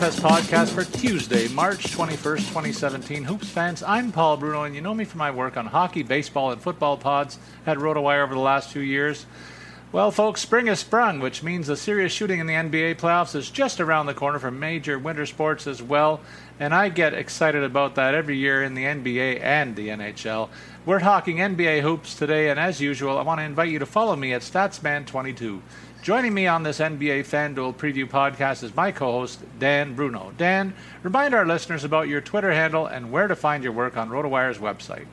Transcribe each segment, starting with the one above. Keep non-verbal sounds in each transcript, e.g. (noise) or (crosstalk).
DFS podcast for Tuesday, March 21st, 2017. Hoops fans, I'm Paul Bruno, and you know me from my work on hockey, baseball, and football pods at RotoWire over the last few years. Well, folks, spring has sprung, which means the serious shooting in the NBA playoffs is just around the corner for major winter sports as well, and I get excited about that every year in the NBA and the NHL. We're talking NBA hoops today, and as usual, I want to invite you to follow me at StatsMan22. Joining me on this NBA FanDuel preview podcast is my co host, Dan Bruno. Dan, remind our listeners about your Twitter handle and where to find your work on RotoWire's website.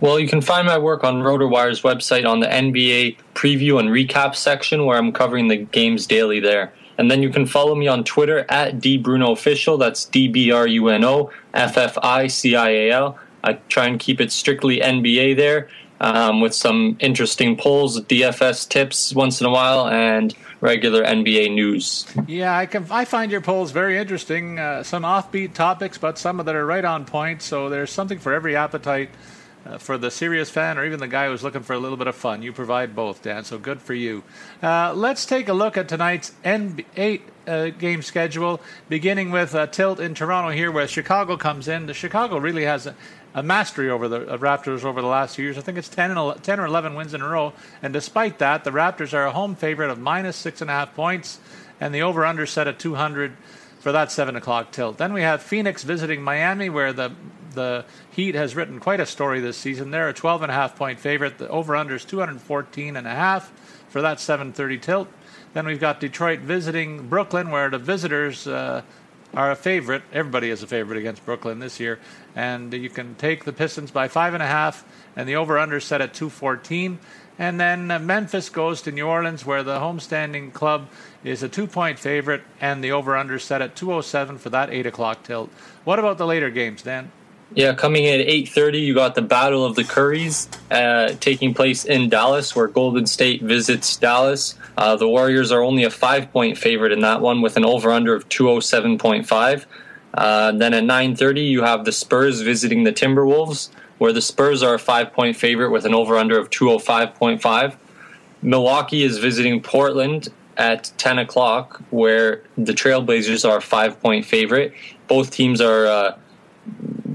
Well, you can find my work on RotoWire's website on the NBA preview and recap section where I'm covering the games daily there. And then you can follow me on Twitter at DBrunoOfficial. That's D B R U N O F F I C I A L. I try and keep it strictly NBA there um, with some interesting polls, DFS tips once in a while, and regular NBA news. Yeah, I can. I find your polls very interesting. Uh, some offbeat topics, but some of that are right on point. So there's something for every appetite. Uh, for the serious fan or even the guy who's looking for a little bit of fun, you provide both, Dan. So good for you. Uh, let's take a look at tonight's N8 uh, game schedule, beginning with a tilt in Toronto here, where Chicago comes in. The Chicago really has a, a mastery over the Raptors over the last few years. I think it's 10, and 10 or 11 wins in a row. And despite that, the Raptors are a home favorite of minus six and a half points, and the over/under set at 200 for that seven o'clock tilt. Then we have Phoenix visiting Miami, where the the Heat has written quite a story this season. They're a 12 and a half point favorite. The over under is 214 and a half for that 7:30 tilt. Then we've got Detroit visiting Brooklyn, where the visitors uh, are a favorite. Everybody is a favorite against Brooklyn this year, and you can take the Pistons by five and a half, and the over under set at 214. And then uh, Memphis goes to New Orleans, where the homestanding club is a two point favorite, and the over under set at 207 for that 8 o'clock tilt. What about the later games, Dan? Yeah, coming in at 8:30, you got the Battle of the Curries uh, taking place in Dallas, where Golden State visits Dallas. Uh, the Warriors are only a five-point favorite in that one, with an over/under of 207.5. Uh, then at 9:30, you have the Spurs visiting the Timberwolves, where the Spurs are a five-point favorite with an over/under of 205.5. Milwaukee is visiting Portland at 10 o'clock, where the Trailblazers are a five-point favorite. Both teams are uh,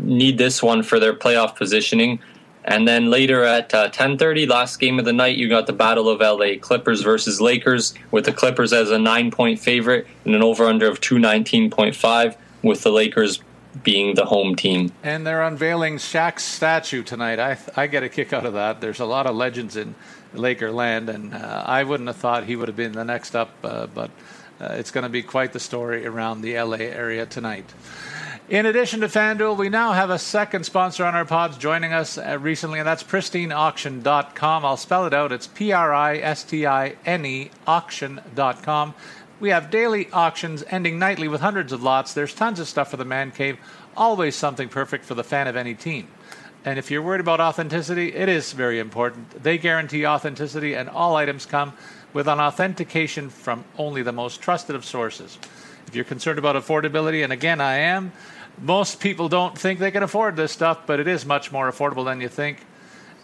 need this one for their playoff positioning. And then later at uh, 10:30, last game of the night, you got the Battle of LA Clippers versus Lakers, with the Clippers as a nine-point favorite and an over/under of 219.5, with the Lakers being the home team. And they're unveiling Shaq's statue tonight. I I get a kick out of that. There's a lot of legends in Laker land, and uh, I wouldn't have thought he would have been the next up, uh, but uh, it's going to be quite the story around the LA area tonight. In addition to FanDuel, we now have a second sponsor on our pods joining us uh, recently, and that's pristineauction.com. I'll spell it out. It's P R I S T I N E auction.com. We have daily auctions ending nightly with hundreds of lots. There's tons of stuff for the man cave, always something perfect for the fan of any team. And if you're worried about authenticity, it is very important. They guarantee authenticity, and all items come with an authentication from only the most trusted of sources. If you're concerned about affordability, and again, I am, most people don't think they can afford this stuff, but it is much more affordable than you think.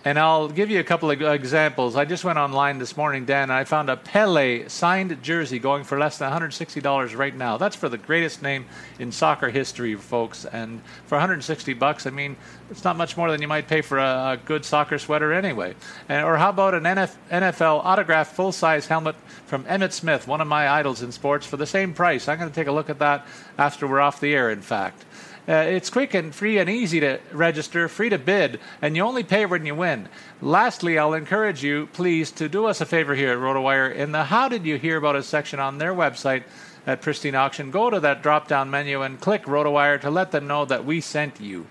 And I'll give you a couple of examples. I just went online this morning, Dan, and I found a Pele signed jersey going for less than $160 right now. That's for the greatest name in soccer history, folks. And for 160 bucks, I mean, it's not much more than you might pay for a, a good soccer sweater anyway. And, or how about an NF, NFL autographed full-size helmet from Emmitt Smith, one of my idols in sports, for the same price? I'm going to take a look at that after we're off the air, in fact. Uh, it's quick and free and easy to register, free to bid, and you only pay when you win. Lastly, I'll encourage you, please, to do us a favor here at RotoWire. In the How Did You Hear About Us section on their website at Pristine Auction, go to that drop down menu and click RotoWire to let them know that we sent you.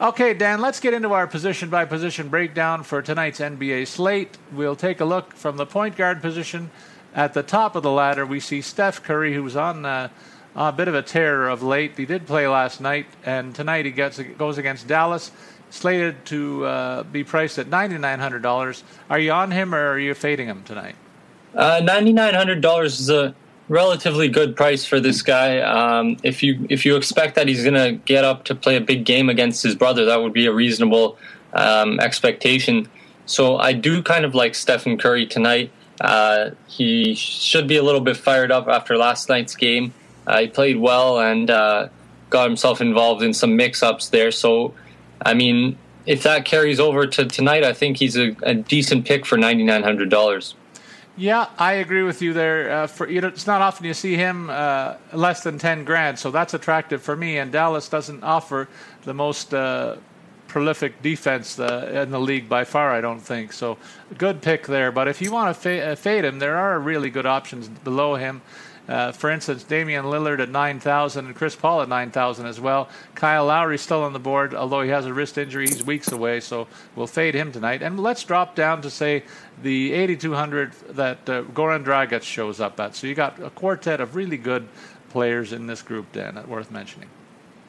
Okay, Dan, let's get into our position by position breakdown for tonight's NBA slate. We'll take a look from the point guard position. At the top of the ladder, we see Steph Curry, who's on. Uh, a bit of a terror of late. He did play last night, and tonight he gets goes against Dallas, slated to uh, be priced at ninety nine hundred dollars. Are you on him or are you fading him tonight? Uh, ninety nine hundred dollars is a relatively good price for this guy. Um, if you if you expect that he's going to get up to play a big game against his brother, that would be a reasonable um, expectation. So I do kind of like Stephen Curry tonight. Uh, he should be a little bit fired up after last night's game. Uh, he played well and uh, got himself involved in some mix-ups there. So, I mean, if that carries over to tonight, I think he's a, a decent pick for ninety nine hundred dollars. Yeah, I agree with you there. Uh, for you know, it's not often you see him uh, less than ten grand, so that's attractive for me. And Dallas doesn't offer the most uh, prolific defense uh, in the league by far, I don't think. So, good pick there. But if you want to fa- fade him, there are really good options below him. Uh, for instance, Damian Lillard at 9,000 and Chris Paul at 9,000 as well. Kyle Lowry still on the board, although he has a wrist injury. He's weeks away, so we'll fade him tonight. And let's drop down to, say, the 8,200 that uh, Goran Dragic shows up at. So you got a quartet of really good players in this group, Dan, worth mentioning.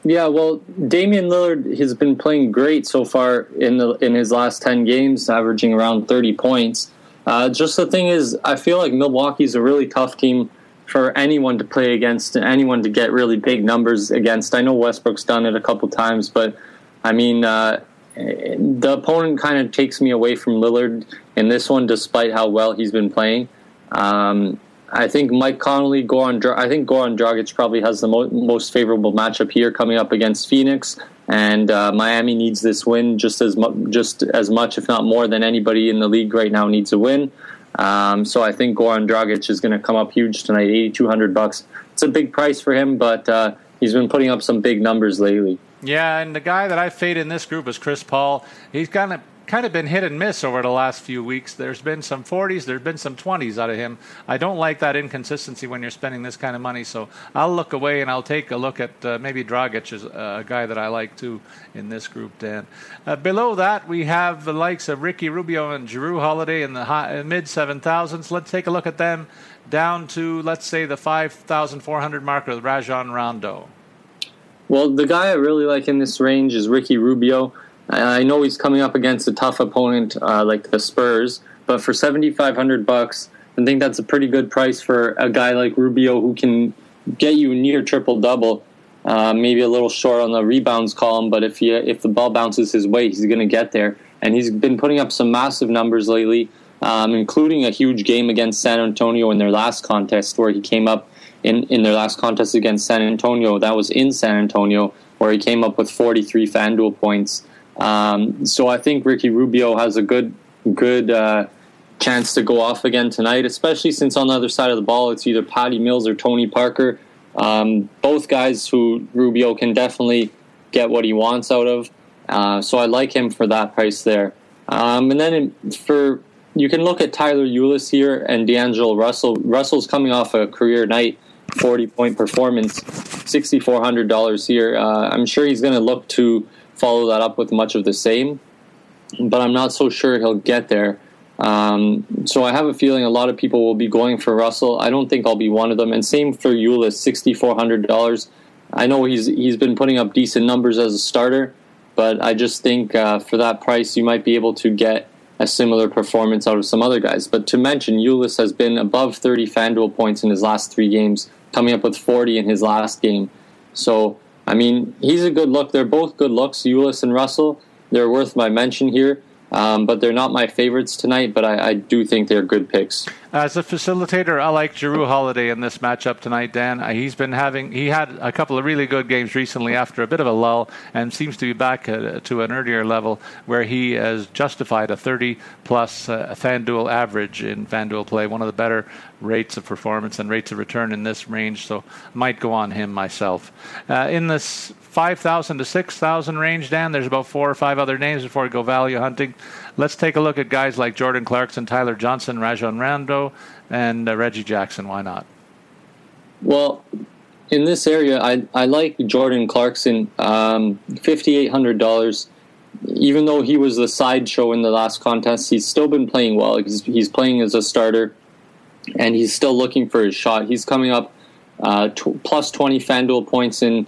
Yeah, well, Damian Lillard has been playing great so far in the in his last ten games, averaging around thirty points. Uh, just the thing is, I feel like Milwaukee's a really tough team for anyone to play against, and anyone to get really big numbers against. I know Westbrook's done it a couple times, but I mean, uh, the opponent kind of takes me away from Lillard in this one, despite how well he's been playing. Um, I think Mike Conley, Goran, I think Goran Dragic probably has the mo- most favorable matchup here coming up against Phoenix, and uh, Miami needs this win just as mu- just as much, if not more, than anybody in the league right now needs a win. Um, so I think Goran Dragic is going to come up huge tonight, eighty two hundred bucks. It's a big price for him, but uh, he's been putting up some big numbers lately. Yeah, and the guy that I fade in this group is Chris Paul. He's of kind of been hit and miss over the last few weeks. There's been some 40s, there's been some 20s out of him. I don't like that inconsistency when you're spending this kind of money, so I'll look away and I'll take a look at uh, maybe Dragic is a guy that I like too in this group, Dan. Uh, below that, we have the likes of Ricky Rubio and Jrue Holiday in the uh, mid 7,000s. Let's take a look at them down to, let's say, the 5,400 mark with Rajon Rondo. Well, the guy I really like in this range is Ricky Rubio. I know he's coming up against a tough opponent uh, like the Spurs, but for seventy five hundred bucks, I think that's a pretty good price for a guy like Rubio who can get you near triple double. Uh, maybe a little short on the rebounds column, but if he, if the ball bounces his way, he's going to get there. And he's been putting up some massive numbers lately, um, including a huge game against San Antonio in their last contest, where he came up in, in their last contest against San Antonio. That was in San Antonio, where he came up with 43 FanDuel points. Um, so I think Ricky Rubio has a good good uh, chance to go off again tonight, especially since on the other side of the ball it's either Patty Mills or Tony Parker. Um, both guys who Rubio can definitely get what he wants out of. Uh, so I like him for that price there. Um, and then for you can look at Tyler Ulis here and D'Angelo Russell. Russell's coming off a career night, 40 point performance, $6,400 here. Uh, I'm sure he's going to look to follow that up with much of the same, but I'm not so sure he'll get there. Um, so I have a feeling a lot of people will be going for Russell. I don't think I'll be one of them. And same for Ulis, $6,400. I know he's he's been putting up decent numbers as a starter, but I just think uh, for that price you might be able to get a similar performance out of some other guys. But to mention, Ulis has been above 30 FanDuel points in his last three games, coming up with 40 in his last game. So, I mean, he's a good look. They're both good looks, Ulis and Russell. They're worth my mention here. Um, but they're not my favorites tonight, but I, I, do think they're good picks. As a facilitator, I like Jrue Holiday in this matchup tonight, Dan. Uh, he's been having, he had a couple of really good games recently after a bit of a lull and seems to be back uh, to an earlier level where he has justified a 30 plus uh, FanDuel average in FanDuel play, one of the better rates of performance and rates of return in this range, so might go on him myself. Uh, in this 5,000 to 6,000 range, Dan. There's about four or five other names before we go value hunting. Let's take a look at guys like Jordan Clarkson, Tyler Johnson, Rajon Rondo, and uh, Reggie Jackson. Why not? Well, in this area, I, I like Jordan Clarkson, um, $5,800. Even though he was the sideshow in the last contest, he's still been playing well. He's, he's playing as a starter, and he's still looking for his shot. He's coming up uh, t- plus 20 FanDuel points in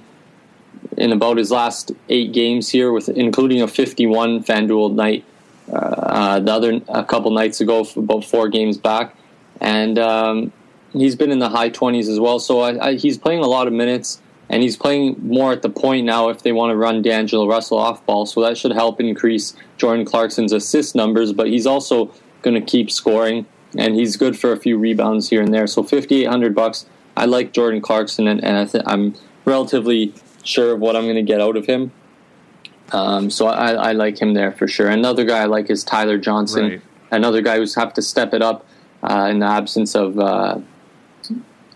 in about his last eight games here, with including a 51 FanDuel night uh, the other a couple nights ago, about four games back, and um, he's been in the high 20s as well. So I, I, he's playing a lot of minutes, and he's playing more at the point now if they want to run D'Angelo Russell off ball. So that should help increase Jordan Clarkson's assist numbers, but he's also going to keep scoring, and he's good for a few rebounds here and there. So 5,800 bucks. I like Jordan Clarkson, and, and I I'm relatively sure of what I'm going to get out of him. Um, so I, I, like him there for sure. Another guy I like is Tyler Johnson. Right. Another guy who's have to step it up uh, in the absence of uh,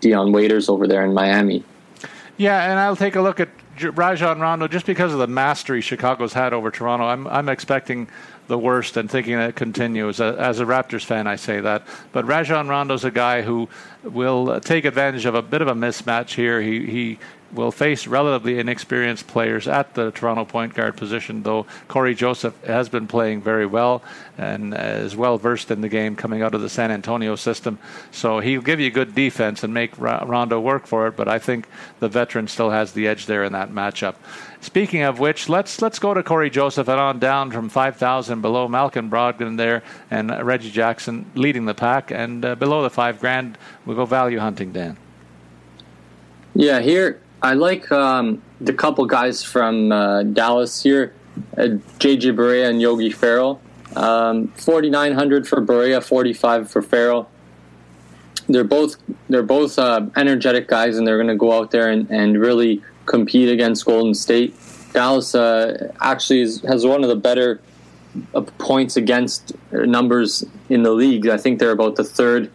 Dion Waiters over there in Miami. Yeah, and I'll take a look at Rajon Rondo just because of the mastery Chicago's had over Toronto. I'm I'm expecting the worst and thinking that it continues. As a Raptors fan, I say that. But Rajon Rondo's a guy who will take advantage of a bit of a mismatch here. He he will face relatively inexperienced players at the Toronto point guard position, though Cory Joseph has been playing very well and is well versed in the game coming out of the San Antonio system. So he'll give you good defense and make Rondo work for it, but I think the veteran still has the edge there in that matchup. Speaking of which, let's let's go to Cory Joseph and on down from 5,000 below Malcolm Brogdon there and Reggie Jackson leading the pack, and uh, below the five grand, we'll go value hunting, Dan. Yeah, here I like um, the couple guys from uh, Dallas here, uh, JJ Barea and Yogi Ferrell. Um, 4900 for Barea, 45 for Ferrell. They're both they're both uh, energetic guys, and they're going to go out there and, and really compete against Golden State. Dallas uh, actually is, has one of the better uh, points against numbers in the league. I think they're about the third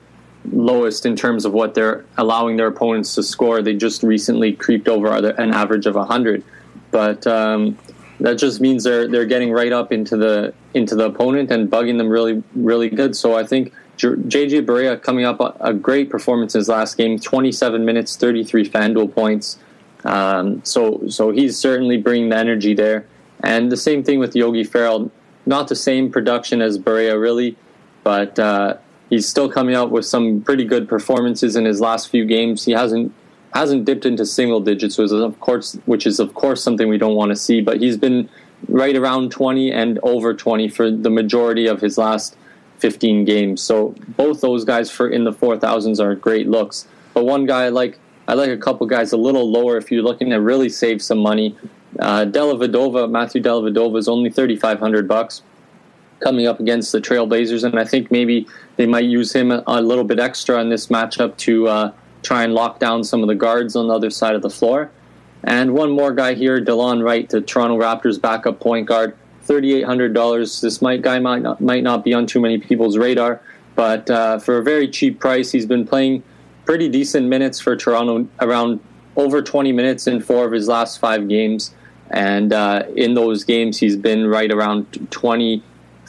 lowest in terms of what they're allowing their opponents to score. They just recently creeped over an average of 100, but um, that just means they're they're getting right up into the into the opponent and bugging them really really good. So I think JJ Barea coming up a, great performance in his last game, 27 minutes, 33 FanDuel points. Um, so so he's certainly bringing the energy there. And the same thing with Yogi Ferrell. Not the same production as Barea, really, but uh, he's still coming out with some pretty good performances in his last few games. He hasn't hasn't dipped into single digits, which is of course which is of course something we don't want to see. But he's been right around 20 and over 20 for the majority of his last 15 games. So both those guys for in the 4000s are great looks. But one guy I like I like a couple guys a little lower if you're looking to really save some money. Uh, Dellavedova, Matthew Dellavedova is only 3500 bucks coming up against the Trailblazers, and I think maybe they might use him a, little bit extra in this matchup to uh, try and lock down some of the guards on the other side of the floor. And one more guy here, Delon Wright, the Toronto Raptors backup point guard, thirty-eight hundred dollars. This might guy might not might not be on too many people's radar, but uh, for a very cheap price, he's been playing pretty decent minutes for Toronto, around over 20 minutes in four of his last five games. And uh, in those games, he's been right around 20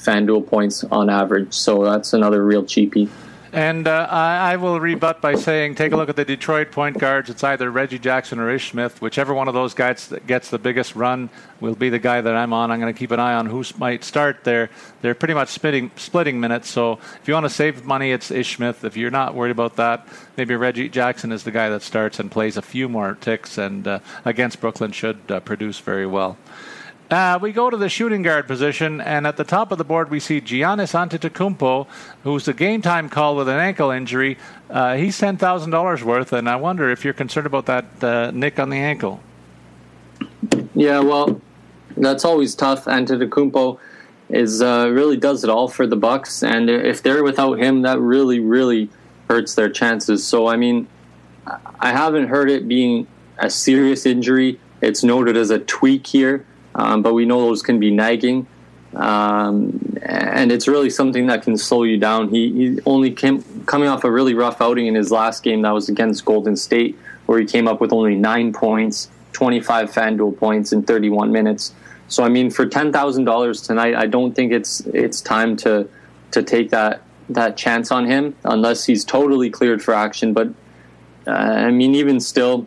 FanDuel points on average. So that's another real cheapie. And uh, I, I, will rebut by saying, take a look at the Detroit point guards. It's either Reggie Jackson or Ish Smith. Whichever one of those guys that gets the biggest run will be the guy that I'm on. I'm going to keep an eye on who might start there. They're pretty much splitting, splitting minutes. So if you want to save money, it's Ish Smith. If you're not worried about that, maybe Reggie Jackson is the guy that starts and plays a few more ticks and uh, against Brooklyn should uh, produce very well. Uh, we go to the shooting guard position, and at the top of the board, we see Giannis Antetokounmpo, who's a game time call with an ankle injury. Uh, he's ten thousand dollars worth, and I wonder if you're concerned about that uh, nick on the ankle. Yeah, well, that's always tough. Antetokounmpo is uh, really does it all for the Bucks, and if they're without him, that really, really hurts their chances. So, I mean, I haven't heard it being a serious injury. It's noted as a tweak here um, but we know those can be nagging. Um, and it's really something that can slow you down. He, he only came coming off a really rough outing in his last game that was against Golden State, where he came up with only nine points, 25 FanDuel points in 31 minutes. So I mean, for ten thousand dollars tonight, I don't think it's it's time to to take that that chance on him unless he's totally cleared for action. But uh, I mean, even still,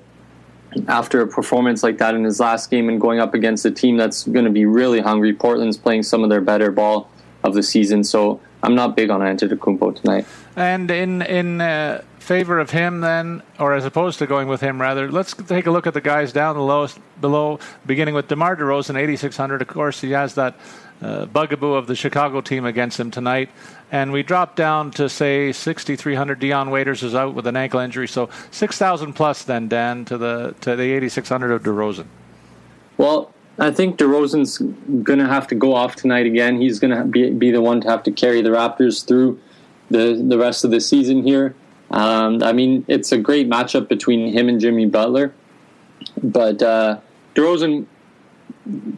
after a performance like that in his last game and going up against a team that's going to be really hungry. Portland's playing some of their better ball of the season, so I'm not big on Antetokounmpo tonight. And in in uh, favor of him, then, or as opposed to going with him, rather, let's take a look at the guys down the lowest below, beginning with DeMar DeRozan, 8,600. Of course, he has that uh, bugaboo of the Chicago team against him tonight. And we dropped down to, say, 6,300. Dion Waiters is out with an ankle injury. So 6,000 plus then, Dan, to the, to the 8,600 of DeRozan. Well, I think DeRozan's going to have to go off tonight again. He's going to be, be the one to have to carry the Raptors through the, the rest of the season here. Um, I mean, it's a great matchup between him and Jimmy Butler. But uh, DeRozan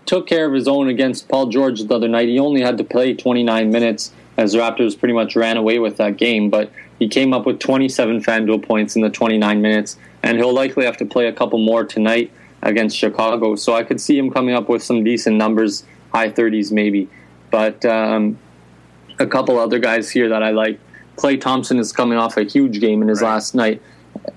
took care of his own against Paul George the other night. He only had to play 29 minutes as the Raptors pretty much ran away with that game, but he came up with 27 FanDuel points in the 29 minutes, and he'll likely have to play a couple more tonight against Chicago. So I could see him coming up with some decent numbers, high 30s maybe. But um, a couple other guys here that I like. Klay Thompson is coming off a huge game in his right. last night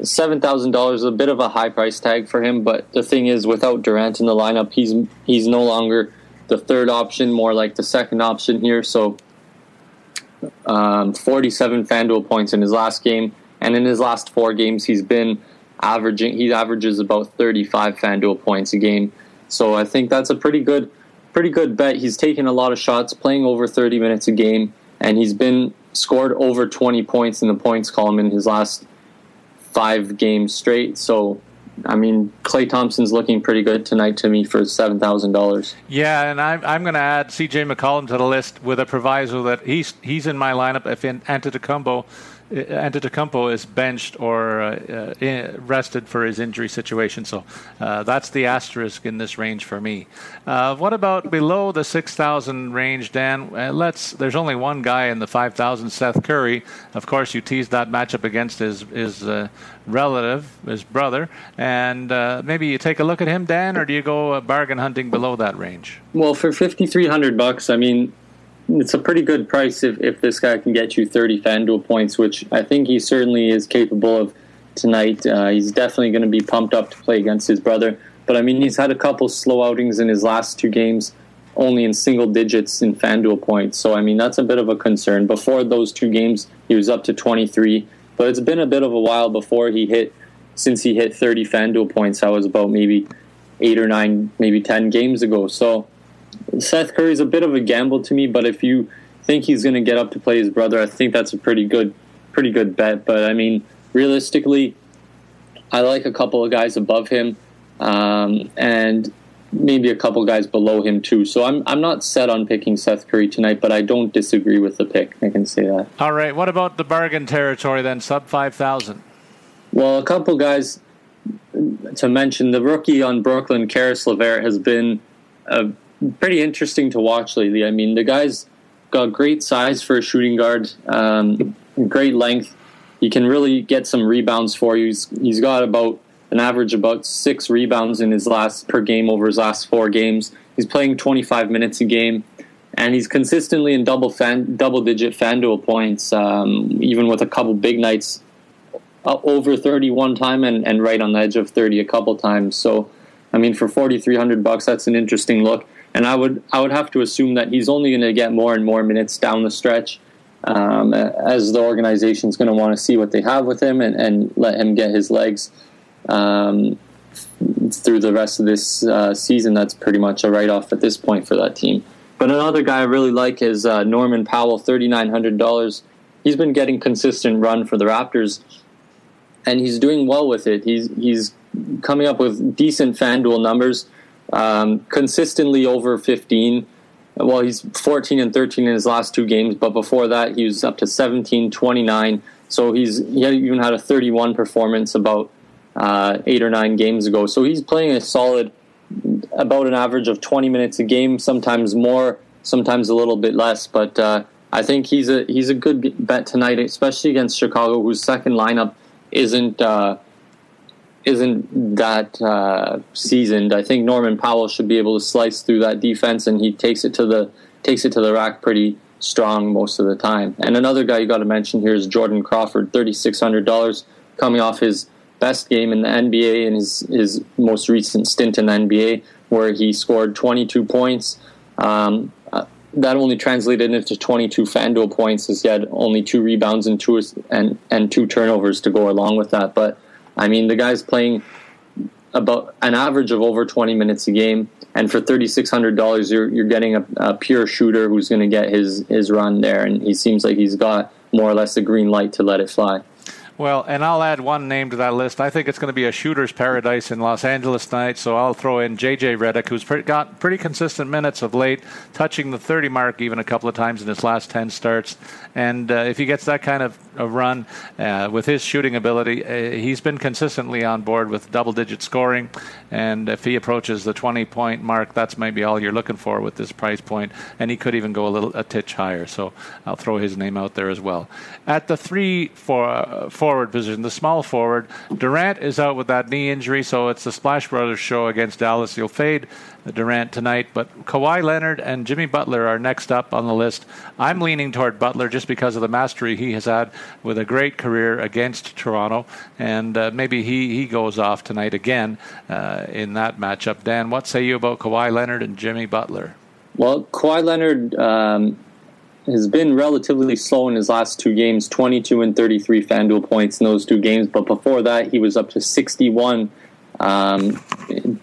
seven thousand dollars, is a bit of a high price tag for him. But the thing is, without Durant in the lineup, he's he's no longer the third option, more like the second option here. So, um, forty-seven FanDuel points in his last game, and in his last four games, he's been averaging. He averages about thirty-five FanDuel points a game. So I think that's a pretty good, pretty good bet. He's taking a lot of shots, playing over thirty minutes a game, and he's been scored over twenty points in the points column in his last five games straight. So, I mean, Klay Thompson's looking pretty good tonight to me for seven thousand dollars. Yeah, and I'm I'm going to add C.J. McCollum to the list with a proviso that he's he's in my lineup if in Antetokounmpo Antetokounmpo is benched or uh, uh, rested for his injury situation. So uh, that's the asterisk in this range for me. Uh, what about below the 6,000 range, Dan? Uh, let's. There's only one guy in the 5,000, Seth Curry. Of course, you teased that matchup against his his uh, relative, his brother, and maybe you take a look at him, Dan, or do you go bargain hunting below that range? Well, for 5,300 bucks, I mean it's a pretty good price if, if this guy can get you 30 FanDuel points, which I think he certainly is capable of tonight. Uh, he's definitely going to be pumped up to play against his brother. But I mean, he's had a couple slow outings in his last two games, only in single digits in FanDuel points. So, I mean, that's a bit of a concern. Before those two games, he was up to 23. But it's been a bit of a while before he hit, since he hit 30 FanDuel points. That was about maybe eight or nine, maybe 10 games ago. So, Seth Curry's a bit of a gamble to me, but if you think he's going to get up to play his brother, I think that's a pretty good, pretty good bet. But I mean, realistically, I like a couple of guys above him, um, and maybe a couple guys below him too. So I'm I'm not set on picking Seth Curry tonight, but I don't disagree with the pick. I can say that. All right. What about the bargain territory then? Sub five thousand. Well, a couple guys to mention. The rookie on Brooklyn, Caris LeVert, has been a pretty interesting to watch lately. I mean, the guy's got great size for a shooting guard, um, great length. He can really get some rebounds for you. He's, he's got about an average about six rebounds in his last per game over his last four games. He's playing 25 minutes a game, and he's consistently in double fan, double digit FanDuel points, um, even with a couple big nights uh, over 30 one time and, and right on the edge of 30 a couple times. So, I mean, for 4,300 bucks, that's an interesting look. And I would I would have to assume that he's only going to get more and more minutes down the stretch um, as the organization is going to want to see what they have with him and, and let him get his legs um, through the rest of this uh, season. That's pretty much a write off at this point for that team. But another guy I really like is uh, Norman Powell, thirty nine hundred dollars. He's been getting consistent run for the Raptors, and he's doing well with it. He's he's coming up with decent FanDuel numbers, um, consistently over fifteen well, he's 14 and 13 in his last two games, but before that, he was up to 17, 29. So he's he even had a 31 performance about uh, eight or nine games ago. So he's playing a solid, about an average of 20 minutes a game, sometimes more, sometimes a little bit less. But uh, I think he's a he's a good bet tonight, especially against Chicago, whose second lineup isn't. Uh, isn't that uh, seasoned. I think Norman Powell should be able to slice through that defense, and he takes it to the takes it to the rack pretty strong most of the time. And another guy you got to mention here is Jordan Crawford, thirty six hundred dollars, coming off his best game in the NBA in his his most recent stint in the NBA, where he scored twenty two points. Um, uh, that only translated into 22 FanDuel points, as he had only two rebounds and two and and two turnovers to go along with that. But I mean, the guy's playing about an average of over 20 minutes a game, and for $3,600, you're you're getting a, a pure shooter who's going to get his his run there, and he seems like he's got more or less a green light to let it fly. Well, and I'll add one name to that list. I think it's going to be a shooter's paradise in Los Angeles tonight, so I'll throw in J.J. Redick, who's pretty, got pretty consistent minutes of late, touching the 30 mark even a couple of times in his last 10 starts. And uh, if he gets that kind of a run uh, with his shooting ability, uh, he's been consistently on board with double digit scoring. And if he approaches the 20 point mark, that's maybe all you're looking for with this price point. And he could even go a little a titch higher. So I'll throw his name out there as well. At the three, four, uh, four forward position, the small forward. Durant is out with that knee injury, so it's the Splash Brothers show against Dallas. You'll fade Durant tonight, but Kawhi Leonard and Jimmy Butler are next up on the list. I'm leaning toward Butler just because of the mastery he has had with a great career against Toronto, and uh, maybe he, he goes off tonight again uh, in that matchup. Dan, what say you about Kawhi Leonard and Jimmy Butler? Well, Kawhi Leonard. Um has been relatively slow in his last two games 22 and 33 FanDuel points in those two games. But before that, he was up to 61 um,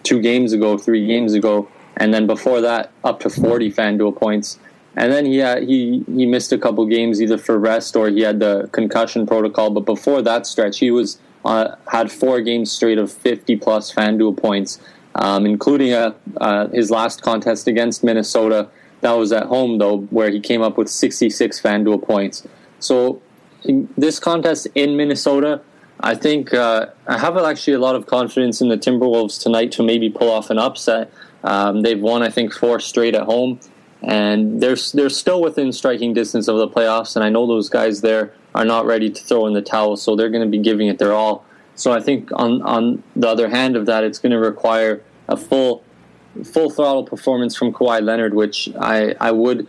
two games ago, three games ago. And then before that, up to 40 FanDuel points. And then he, had, he, he missed a couple games either for rest or he had the concussion protocol. But before that stretch, he was uh, had four games straight of 50 plus FanDuel points, um, including a, uh, his last contest against Minnesota that was at home, though, where he came up with 66 FanDuel points. So, this contest in Minnesota, I think uh, I have actually a lot of confidence in the Timberwolves tonight to maybe pull off an upset. Um, they've won, I think, four straight at home, and they're they're still within striking distance of the playoffs. And I know those guys there are not ready to throw in the towel, so they're going to be giving it their all. So I think on on the other hand of that, it's going to require a full full throttle performance from Kawhi Leonard, which I, I would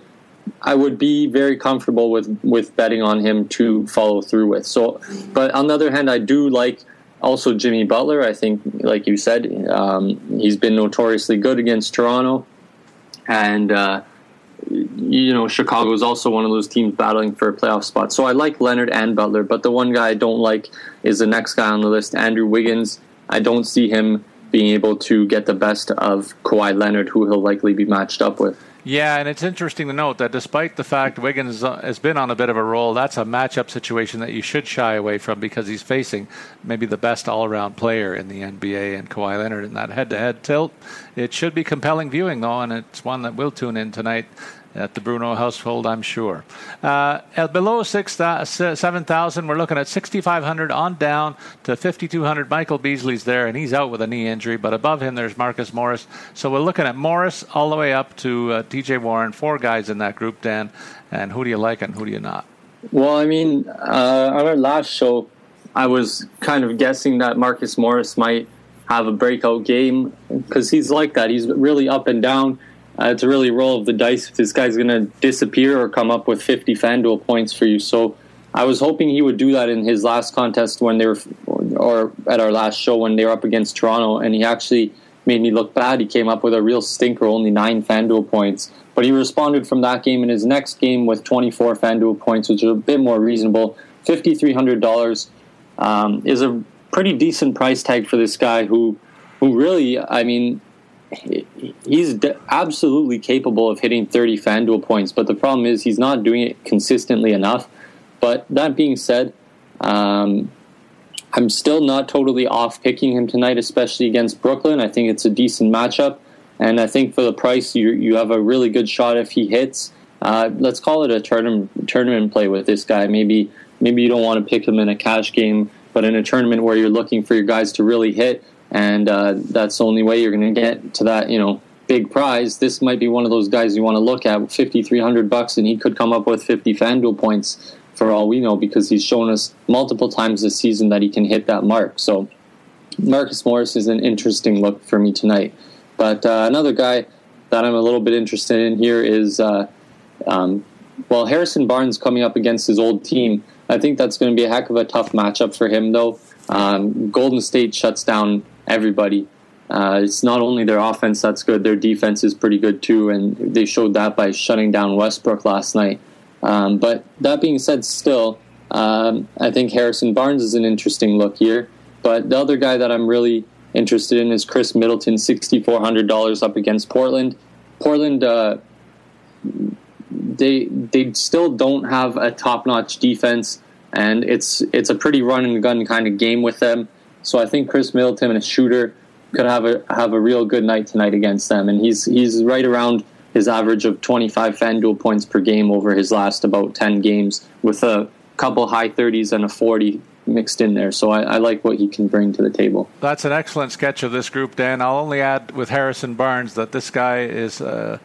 I would be very comfortable with with betting on him to follow through with. So, but on the other hand, I do like also Jimmy Butler. I think, like you said, um, he's been notoriously good against Toronto, and uh, you know Chicago is also one of those teams battling for a playoff spot. So I like Leonard and Butler, but the one guy I don't like is the next guy on the list, Andrew Wiggins. I don't see him being able to get the best of Kawhi Leonard, who he'll likely be matched up with. Yeah, and it's interesting to note that despite the fact Wiggins uh, has been on a bit of a roll, that's a matchup situation that you should shy away from because he's facing maybe the best all-around player in the NBA and Kawhi Leonard in that head-to-head tilt. It should be compelling viewing though, and it's one that we'll tune in tonight at the Bruno household, I'm sure. Uh, below six, uh, 7,000, we're looking at 6,500 on down to 5,200. Michael Beasley's there, and he's out with a knee injury, but above him there's Marcus Morris. So we're looking at Morris all the way up to uh, TJ Warren, four guys in that group, Dan. And who do you like and who do you not? Well, I mean, uh, on our last show, I was kind of guessing that Marcus Morris might have a breakout game because he's like that. He's really up and down. Uh, it's a really roll of the dice if this guy's going to disappear or come up with 50 FanDuel points for you. So I was hoping he would do that in his last contest when they were, or at our last show when they were up against Toronto, and he actually made me look bad. He came up with a real stinker, only nine FanDuel points. But he responded from that game in his next game with 24 FanDuel points, which is a bit more reasonable. $5,300 um, is a pretty decent price tag for this guy who, who really, I mean, he's absolutely capable of hitting 30 FanDuel points, but the problem is he's not doing it consistently enough. But that being said, um, I'm still not totally off picking him tonight, especially against Brooklyn. I think it's a decent matchup, and I think for the price, you you have a really good shot if he hits. Uh, let's call it a tournament tournament play with this guy. Maybe maybe you don't want to pick him in a cash game, but in a tournament where you're looking for your guys to really hit, and uh, that's the only way you're going to get to that you know big prize. This might be one of those guys you want to look at. Fifty three hundred bucks, and he could come up with fifty FanDuel points for all we know because he's shown us multiple times this season that he can hit that mark. So Marcus Morris is an interesting look for me tonight. But uh, another guy that I'm a little bit interested in here is, uh, um, well, Harrison Barnes coming up against his old team. I think that's going to be a heck of a tough matchup for him, though. Um, Golden State shuts down everybody. Uh, it's not only their offense that's good, their defense is pretty good too, and they showed that by shutting down Westbrook last night. Um, but that being said, still, um, I think Harrison Barnes is an interesting look here. But the other guy that I'm really interested in is Khris Middleton, $6,400 up against Portland. Portland, uh, they they still don't have a top notch defense, and it's it's a pretty run and gun kind of game with them. So I think Khris Middleton, and a shooter, could have a have a real good night tonight against them, and he's he's right around his average of 25 FanDuel points per game over his last about 10 games with a couple high 30s and a 40 mixed in there. So I, I, like what he can bring to the table. That's an excellent sketch of this group, Dan. I'll only add with Harrison Barnes that this guy is. Uh,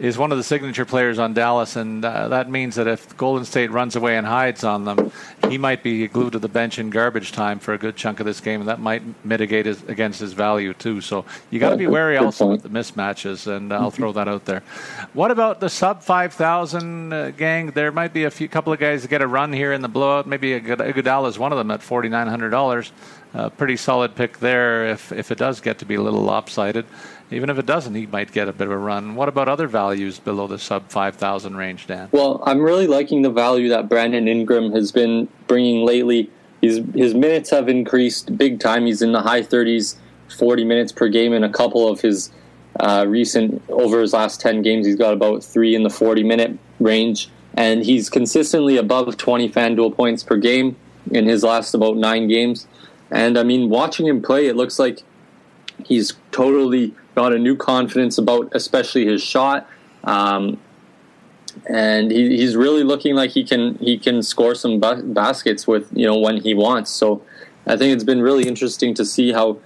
is one of the signature players on Dallas, and uh, that means that if Golden State runs away and hides on them, he might be glued to the bench in garbage time for a good chunk of this game, and that might mitigate his, against his value too. So you got to be wary also with the mismatches, and I'll throw that out there. What about the sub five thousand uh, gang? There might be a few couple of guys that get a run here in the blowout. Maybe Iguodala is one of them at forty nine hundred dollars. Uh, pretty solid pick there if if it does get to be a little lopsided. Even if it doesn't, he might get a bit of a run. What about other values below the sub 5,000 range, Dan? Well, I'm really liking the value that Brandon Ingram has been bringing lately. His, his minutes have increased big time. He's in the high 30s, 40 minutes per game in a couple of his uh, recent, over his last 10 games. He's got about three in the 40 minute range. And he's consistently above 20 FanDuel points per game in his last about nine games. And I mean, watching him play, it looks like he's totally got a new confidence about, especially his shot. Um, and he, he's really looking like he can he can score some ba- baskets with you know when he wants. So I think it's been really interesting to see how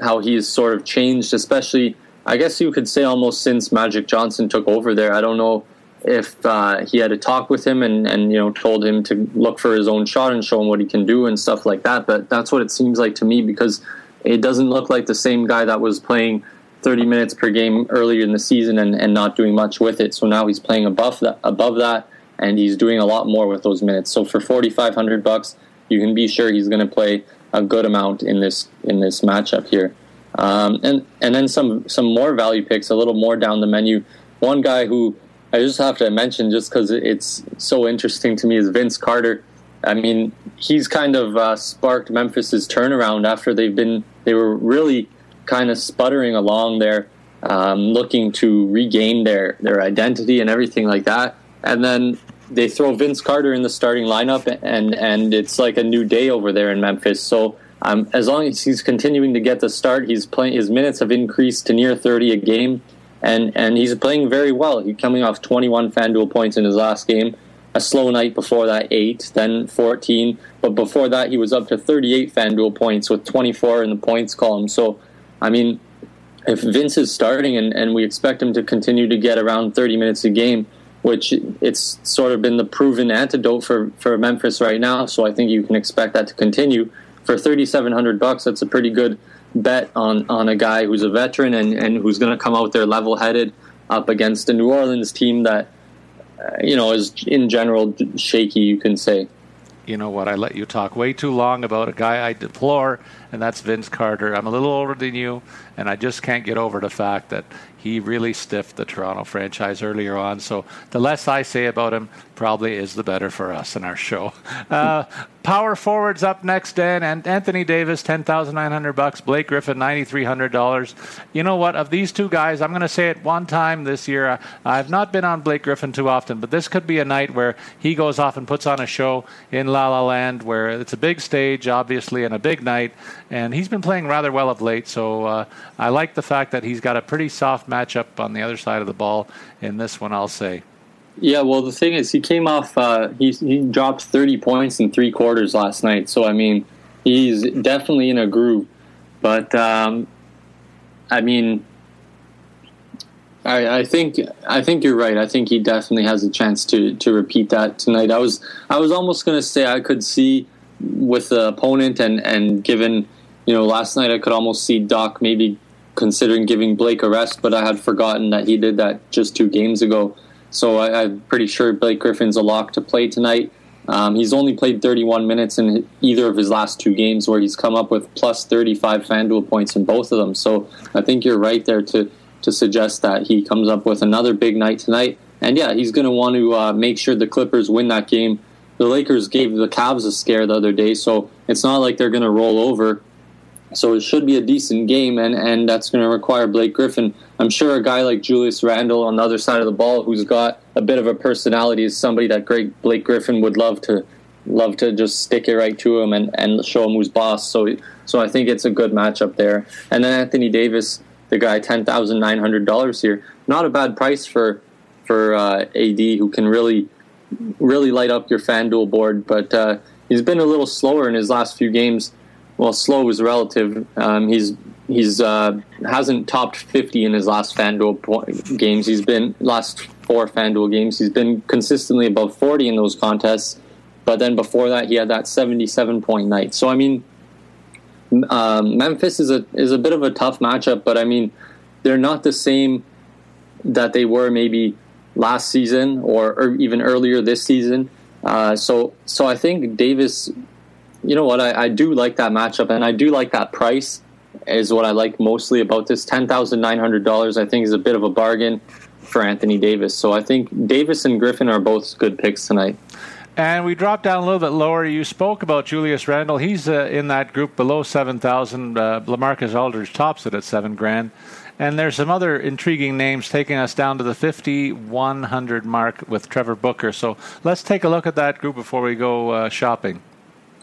how he's sort of changed, especially I guess you could say almost since Magic Johnson took over there. I don't know if uh, he had a talk with him and, and you know told him to look for his own shot and show him what he can do and stuff like that. But that's what it seems like to me because it doesn't look like the same guy that was playing 30 minutes per game earlier in the season and, and not doing much with it. So now he's playing above that, above that, and he's doing a lot more with those minutes. So for 4,500 bucks, you can be sure he's going to play a good amount in this in this matchup here. Um, and and then some some more value picks, a little more down the menu. One guy who I just have to mention, just because it's so interesting to me, is Vince Carter. I mean, he's kind of uh, sparked Memphis's turnaround after they've been they were really kind of sputtering along there, um, looking to regain their their identity and everything like that. And then they throw Vince Carter in the starting lineup, and and it's like a new day over there in Memphis. So um, as long as he's continuing to get the start, he's playing. His minutes have increased to near thirty a game, and and he's playing very well. He's coming off twenty one FanDuel points in his last game. A slow night before that, eight, then 14. But before that, he was up to 38 FanDuel points with 24 in the points column. So I mean, if Vince is starting and, and we expect him to continue to get around 30 minutes a game, which it's sort of been the proven antidote for, for Memphis right now. So I think you can expect that to continue. For 3700 bucks, that's a pretty good bet on, on a guy who's a veteran and, and who's going to come out there level headed up against a New Orleans team that, you know, is in general shaky, you can say you know what? I let you talk way too long about a guy I deplore, and that's Vince Carter. I'm a little older than you, and I just can't get over the fact that he really stiffed the Toronto franchise earlier on. So the less I say about him, probably is the better for us in our show. (laughs) Uh, power forwards up next, Dan, and Anthony Davis, ten thousand nine hundred bucks. Blake Griffin, ninety three hundred dollars. You know what? Of these two guys, I'm going to say it one time this year. I've not been on Blake Griffin too often, but this could be a night where he goes off and puts on a show in La La Land, where it's a big stage, obviously, and a big night. And he's been playing rather well of late, so uh, I like the fact that he's got a pretty soft matchup on the other side of the ball in this one. I'll say. Yeah, well, the thing is, he came off. Uh, he he dropped thirty points in three quarters last night. So I mean, he's definitely in a groove. But um, I mean, I, I think I think you're right. I think he definitely has a chance to to repeat that tonight. I was I was almost going to say I could see with the opponent and and given you know last night I could almost see Doc maybe considering giving Blake a rest, but I had forgotten that he did that just two games ago. So I, am pretty sure Blake Griffin's a lock to play tonight. Um, he's only played 31 minutes in either of his last two games, where he's come up with plus 35 FanDuel points in both of them. So I think you're right there to to suggest that he comes up with another big night tonight. And yeah, he's going to want to uh, make sure the Clippers win that game. The Lakers gave the Cavs a scare the other day, so it's not like they're going to roll over. So it should be a decent game, and, and that's going to require Blake Griffin. I'm sure a guy like Julius Randle on the other side of the ball, who's got a bit of a personality, is somebody that Greg Blake Griffin would love to love to just stick it right to him and, and show him who's boss. So so I think it's a good matchup there. And then Anthony Davis, the guy, ten thousand nine hundred dollars here, not a bad price for for uh, AD, who can really really light up your FanDuel board, but uh, he's been a little slower in his last few games well, slow is relative. Um, he's he's uh, hasn't topped 50 in his last FanDuel games. He's been last four FanDuel games. He's been consistently above 40 in those contests. But then before that, he had that 77 point night. So I mean, um, Memphis is a is a bit of a tough matchup. But I mean, they're not the same that they were maybe last season or, or even earlier this season. Uh, so so I think Davis you know what? I, I do like that matchup, and I do like that price. Is what I like mostly about this. Ten thousand nine hundred dollars, I think, is a bit of a bargain for Anthony Davis. So I think Davis and Griffin are both good picks tonight. And we dropped down a little bit lower. You spoke about Julius Randle. He's uh, in that group below 7,000. Uh, Lamarcus Aldridge tops it at 7 grand. And there's some other intriguing names taking us down to the 5,100 mark with Trevor Booker. So let's take a look at that group before we go uh, shopping.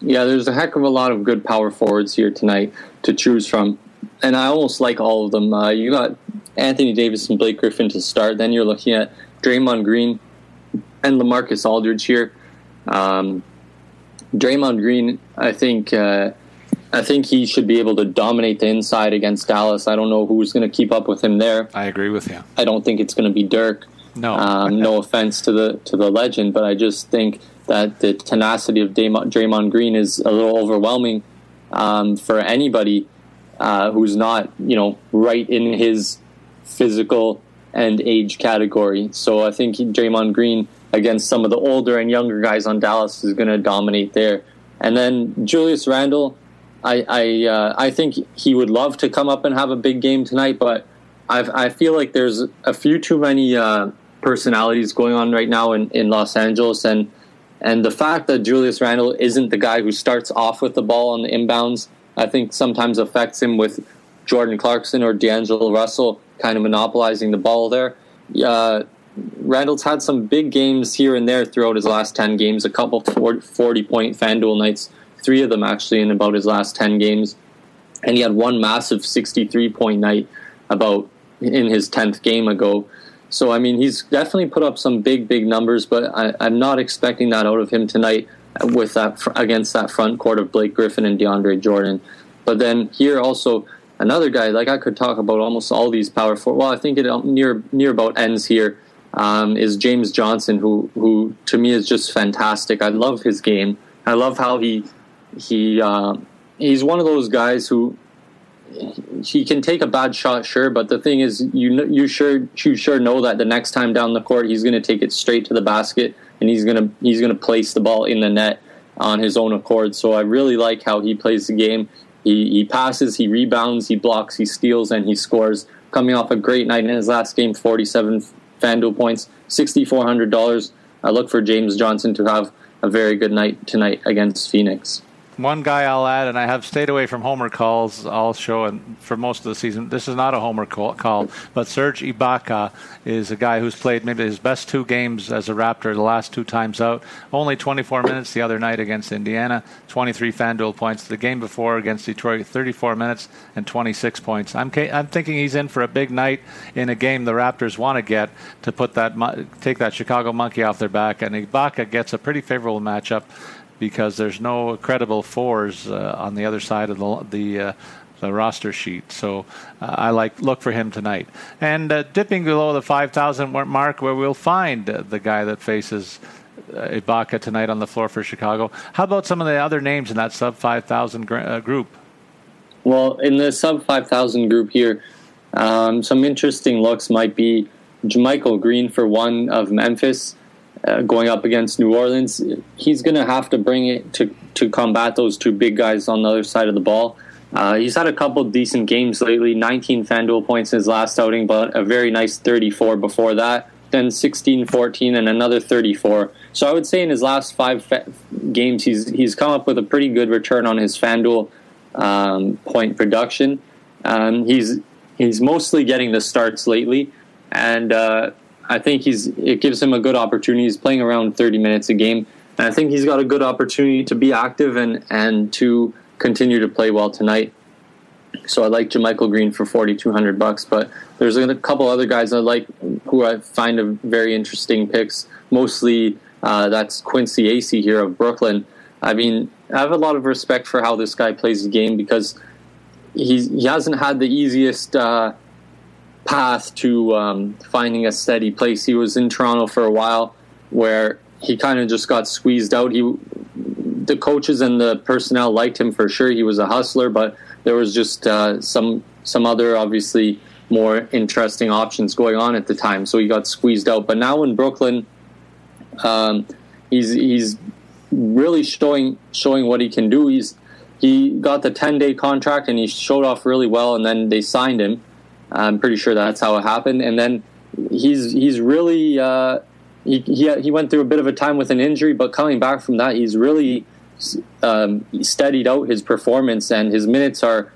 Yeah, there's a heck of a lot of good power forwards here tonight to choose from, and I almost like all of them. Uh, you got Anthony Davis and Blake Griffin to start. Then you're looking at Draymond Green and Lamarcus Aldridge here. Um, Draymond Green, I think, uh, I think he should be able to dominate the inside against Dallas. I don't know who's going to keep up with him there. I agree with you. I don't think it's going to be Dirk. No, um, no (laughs) offense to the to the legend, but I just think that the tenacity of Draymond Green is a little overwhelming um, for anybody uh, who's not, you know, right in his physical and age category. So I think Draymond Green against some of the older and younger guys on Dallas is going to dominate there. And then Julius Randle, I I, uh, I think he would love to come up and have a big game tonight, but I've, I feel like there's a few too many uh, personalities going on right now in, in Los Angeles and and the fact that Julius Randle isn't the guy who starts off with the ball on the inbounds, I think sometimes affects him with Jordan Clarkson or D'Angelo Russell kind of monopolizing the ball there. Uh, Randle's had some big games here and there throughout his last 10 games, a couple 40 point FanDuel nights, three of them actually in about his last 10 games. And he had one massive 63 point night about in his 10th game ago. So I mean, he's definitely put up some big, big numbers, but I, am not expecting that out of him tonight with that against that front court of Blake Griffin and DeAndre Jordan. But then here also another guy like I could talk about almost all these power forward. Well, I think it near near about ends here. um, is James Johnson, who who to me is just fantastic. I love his game. I love how he he uh, he's one of those guys who he can take a bad shot, sure, but the thing is, you you sure you sure know that the next time down the court, he's going to take it straight to the basket, and he's going to he's going to place the ball in the net on his own accord. So I really like how he plays the game. He he passes, he rebounds, he blocks, he steals, and he scores. Coming off a great night in his last game, forty-seven FanDuel points, sixty-four hundred dollars. I look for James Johnson to have a very good night tonight against Phoenix. One guy I'll add, and I have stayed away from homer calls all show and for most of the season. This is not a homer call, but Serge Ibaka is a guy who's played maybe his best two games as a Raptor the last two times out. Only 24 minutes the other night against Indiana, 23 FanDuel points. The game before against Detroit, 34 minutes and 26 points. I'm I'm thinking he's in for a big night in a game the Raptors want to get to put that take that Chicago monkey off their back, and Ibaka gets a pretty favorable matchup because there's no credible fours uh, on the other side of the the, uh, the roster sheet. So uh, I like look for him tonight. And uh, dipping below the 5,000 mark, where we'll find the guy that faces. Uh, Ibaka tonight on the floor for Chicago. How about some of the other names in that sub 5,000 gr- uh, group? Well, in the sub 5,000 group here, um, some interesting looks might be JaMychal Green for one of Memphis uh, going up against New Orleans, he's going to have to bring it to, to combat those two big guys on the other side of the ball. Uh, he's had a couple decent games lately 19 FanDuel points in his last outing, but a very nice 34 before that. Then 16, 14, and another 34. So I would say in his last five fa- games, he's he's come up with a pretty good return on his FanDuel um, point production. Um, he's he's mostly getting the starts lately, and uh, I think he's it gives him a good opportunity. He's playing around 30 minutes a game, and I think he's got a good opportunity to be active and and to continue to play well tonight. So I like JaMychal Green for 4,200 bucks, but there's a couple other guys I like who I find are very interesting picks. Mostly uh, that's Quincy Acy here of Brooklyn. I mean, I have a lot of respect for how this guy plays the game because he's, he hasn't had the easiest uh, path to um, finding a steady place. He was in Toronto for a while, where he kind of just got squeezed out. He, the coaches and the personnel liked him for sure. He was a hustler, but there was just uh, some some other obviously more interesting options going on at the time. So he got squeezed out. But now in Brooklyn, um, he's he's really showing showing what he can do. He's he got the ten day contract and he showed off really well, and then they signed him. I'm pretty sure that's how it happened. And then he's he's really uh, he, he he went through a bit of a time with an injury, but coming back from that, he's really um, steadied out his performance, and his minutes are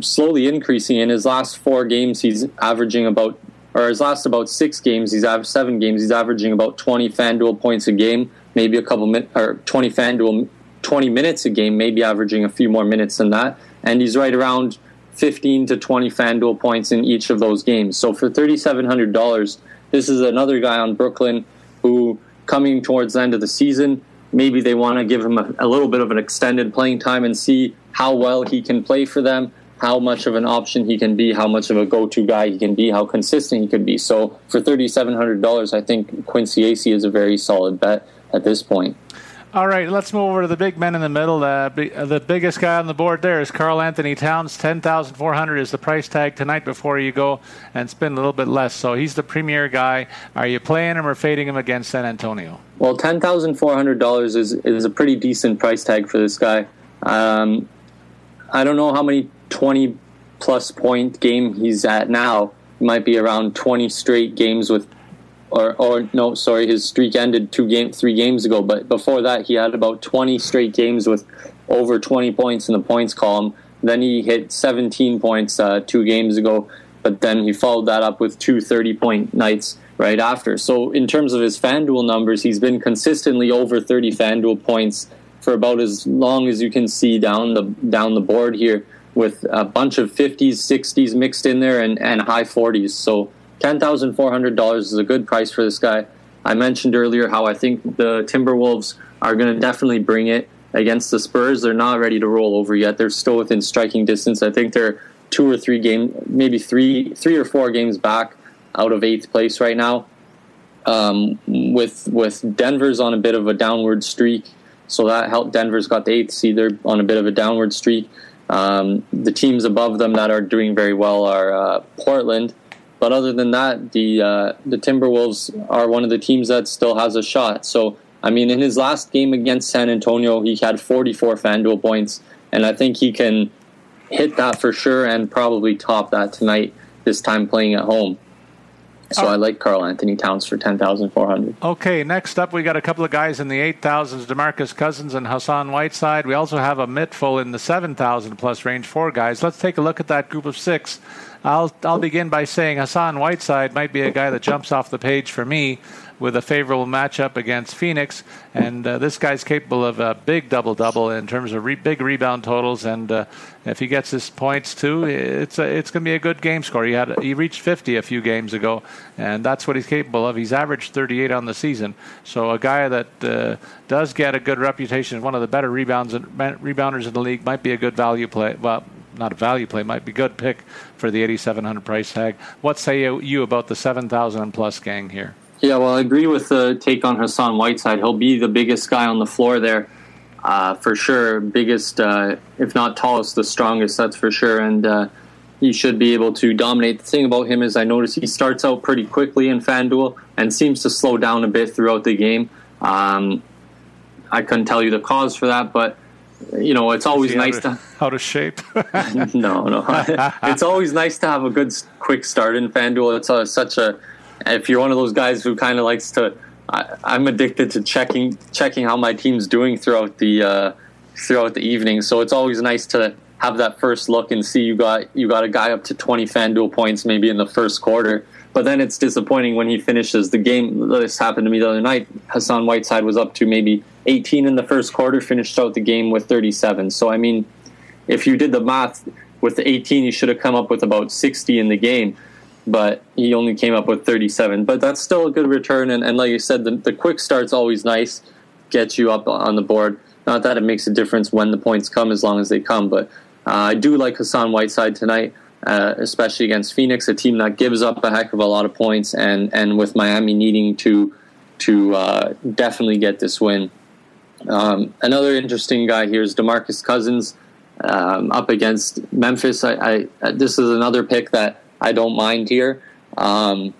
slowly increasing. In his last four games, he's averaging about, or his last about six games, he's seven games, he's averaging about 20 FanDuel points a game, maybe a couple min- or 20 FanDuel 20 minutes a game, maybe averaging a few more minutes than that, and he's right around 15 to 20 FanDuel points in each of those games. So for $3,700, this is another guy on Brooklyn who, coming towards the end of the season, maybe they want to give him a, a, little bit of an extended playing time and see how well he can play for them, how much of an option he can be, how much of a go to guy he can be, how consistent he could be. So for $3,700, I think Quincy Acy is a very solid bet at this point. All right, let's move over to the big men in the middle. Uh, the biggest guy on the board there is Karl-Anthony Towns. Ten thousand four hundred is the price tag tonight. Before you go and spend a little bit less, so he's the premier guy. Are you playing him or fading him against San Antonio? Well, ten thousand four hundred dollars is is a pretty decent price tag for this guy. Um, I don't know how many twenty plus point game he's at now. He might be around twenty straight games with or or no, sorry, his streak ended two game three games ago. But before that, he had about 20 straight games with over 20 points in the points column. Then he hit 17 points uh, two games ago, but then he followed that up with two 30 point nights right after. So in terms of his FanDuel numbers, he's been consistently over 30 FanDuel points for about as long as you can see down the down the board here, with a bunch of 50s, 60s mixed in there, and, and high 40s. So $10,400 is a good price for this guy. I mentioned earlier how I think the Timberwolves are going to definitely bring it against the Spurs. They're not ready to roll over yet. They're still within striking distance. I think they're two or three games, maybe three, three or four games back out of eighth place right now. Um, with with Denver's on a bit of a downward streak, so that helped. Denver's got the eighth seed; they're on a bit of a downward streak. Um, the teams above them that are doing very well are uh, Portland, but other than that, the uh, the Timberwolves are one of the teams that still has a shot. So I mean, in his last game against San Antonio, he had 44 FanDuel points, and I think he can hit that for sure and probably top that tonight. This time playing at home. So oh. I like Karl-Anthony Towns for 10,400. Okay, next up we got a couple of guys in the 8,000s, DeMarcus Cousins and Hassan Whiteside. We also have a mittful in the 7,000 plus range, four guys. Let's take a look at that group of six. I'll, I'll begin by saying Hassan Whiteside might be a guy that jumps off the page for me with a favorable matchup against Phoenix. And uh, this guy's capable of a big double double in terms of re- big rebound totals. And uh, if he gets his points too, it's it's going to be a good game score. He had he reached 50 a few games ago, and that's what he's capable of. He's averaged 38 on the season. So a guy that uh, does get a good reputation, one of the better rebounds rebounders in the league, might be a good value play. Well, not a value play, might be good pick for the 8,700 price tag. What say you about the 7,000 plus gang here? Yeah, well, I agree with the take on Hassan Whiteside. He'll be the biggest guy on the floor there, uh, for sure. Biggest, uh, if not tallest, the strongest, that's for sure. And uh, he should be able to dominate. The thing about him is, I notice he starts out pretty quickly in FanDuel and seems to slow down a bit throughout the game. Um, I couldn't tell you the cause for that, but you know, it's always nice out of, to out of shape. (laughs) no, no, (laughs) it's always nice to have a good quick start in FanDuel. It's a, such a if you're one of those guys who kind of likes to, I, am addicted to checking checking how my team's doing throughout the uh, throughout the evening. So it's always nice to have that first look and see you got you got a guy up to 20 FanDuel points maybe in the first quarter. But then it's disappointing when he finishes the game. This happened to me the other night. Hassan Whiteside was up to maybe 18 in the first quarter, finished out the game with 37. So I mean, if you did the math with the 18, you should have come up with about 60 in the game but he only came up with 37. But that's still a good return. And, and like you said, the, the quick start's always nice, gets you up on the board. Not that it makes a difference when the points come, as long as they come. But uh, I do like Hassan Whiteside tonight, uh, especially against Phoenix, a team that gives up a heck of a lot of points, and and with Miami needing to to uh, definitely get this win. Um, another interesting guy here is Demarcus Cousins um, up against Memphis. I, I, this is another pick that I don't mind here. Um,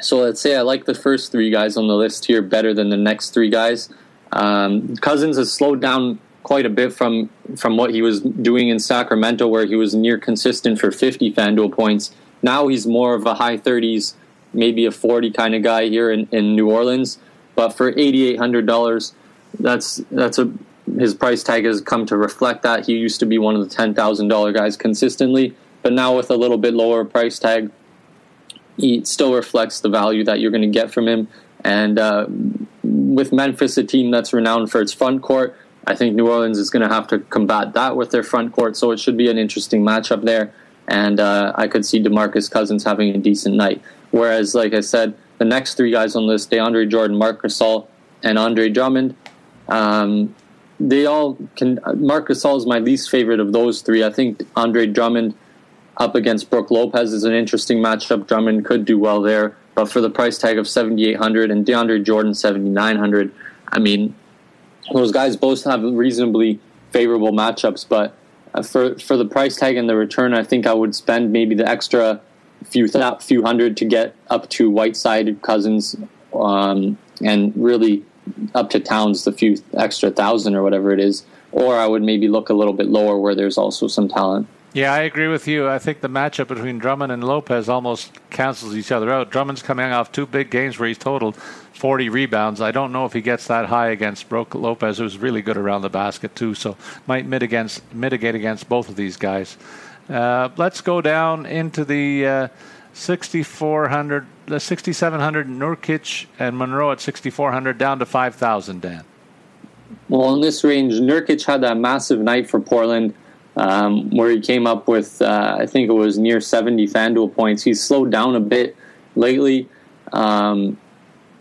so let's say I like the first three guys on the list here better than the next three guys. Um, Cousins has slowed down quite a bit from from what he was doing in Sacramento, where he was near consistent for 50 FanDuel points. Now he's more of a high 30s, maybe a 40 kind of guy here in, in New Orleans. But for $8,800, that's that's a his price tag has come to reflect that. He used to be one of the $10,000 guys consistently. But now with a little bit lower price tag, it still reflects the value that you're going to get from him. And uh, with Memphis, a team that's renowned for its front court, I think New Orleans is going to have to combat that with their front court. So it should be an interesting matchup there. And uh, I could see DeMarcus Cousins having a decent night. Whereas, like I said, the next three guys on the list, DeAndre Jordan, Marc Gasol, and Andre Drummond, um, they all can. Marc Gasol is my least favorite of those three. I think Andre Drummond up against Brook Lopez is an interesting matchup. Drummond could do well there, but for the price tag of 7,800 and DeAndre Jordan 7,900, I mean, those guys both have reasonably favorable matchups, but uh, for for the price tag and the return, I think I would spend maybe the extra few few hundred to get up to Whiteside Cousins, um, and really up to Towns the few extra thousand or whatever it is, or I would maybe look a little bit lower where there's also some talent. Yeah, I agree with you. I think the matchup between Drummond and Lopez almost cancels each other out. Drummond's coming off two big games where he's totaled 40 rebounds. I don't know if he gets that high against Brook Lopez, who's really good around the basket too. So might mitigate mitigate against both of these guys. Uh, let's go down into the uh, 6400, the 6700 Nurkic and Monroe at 6400 down to 5000. Dan. Well, in this range, Nurkic had that massive night for Portland um, where he came up with, uh, I think it was near 70 FanDuel points. He's slowed down a bit lately. Um,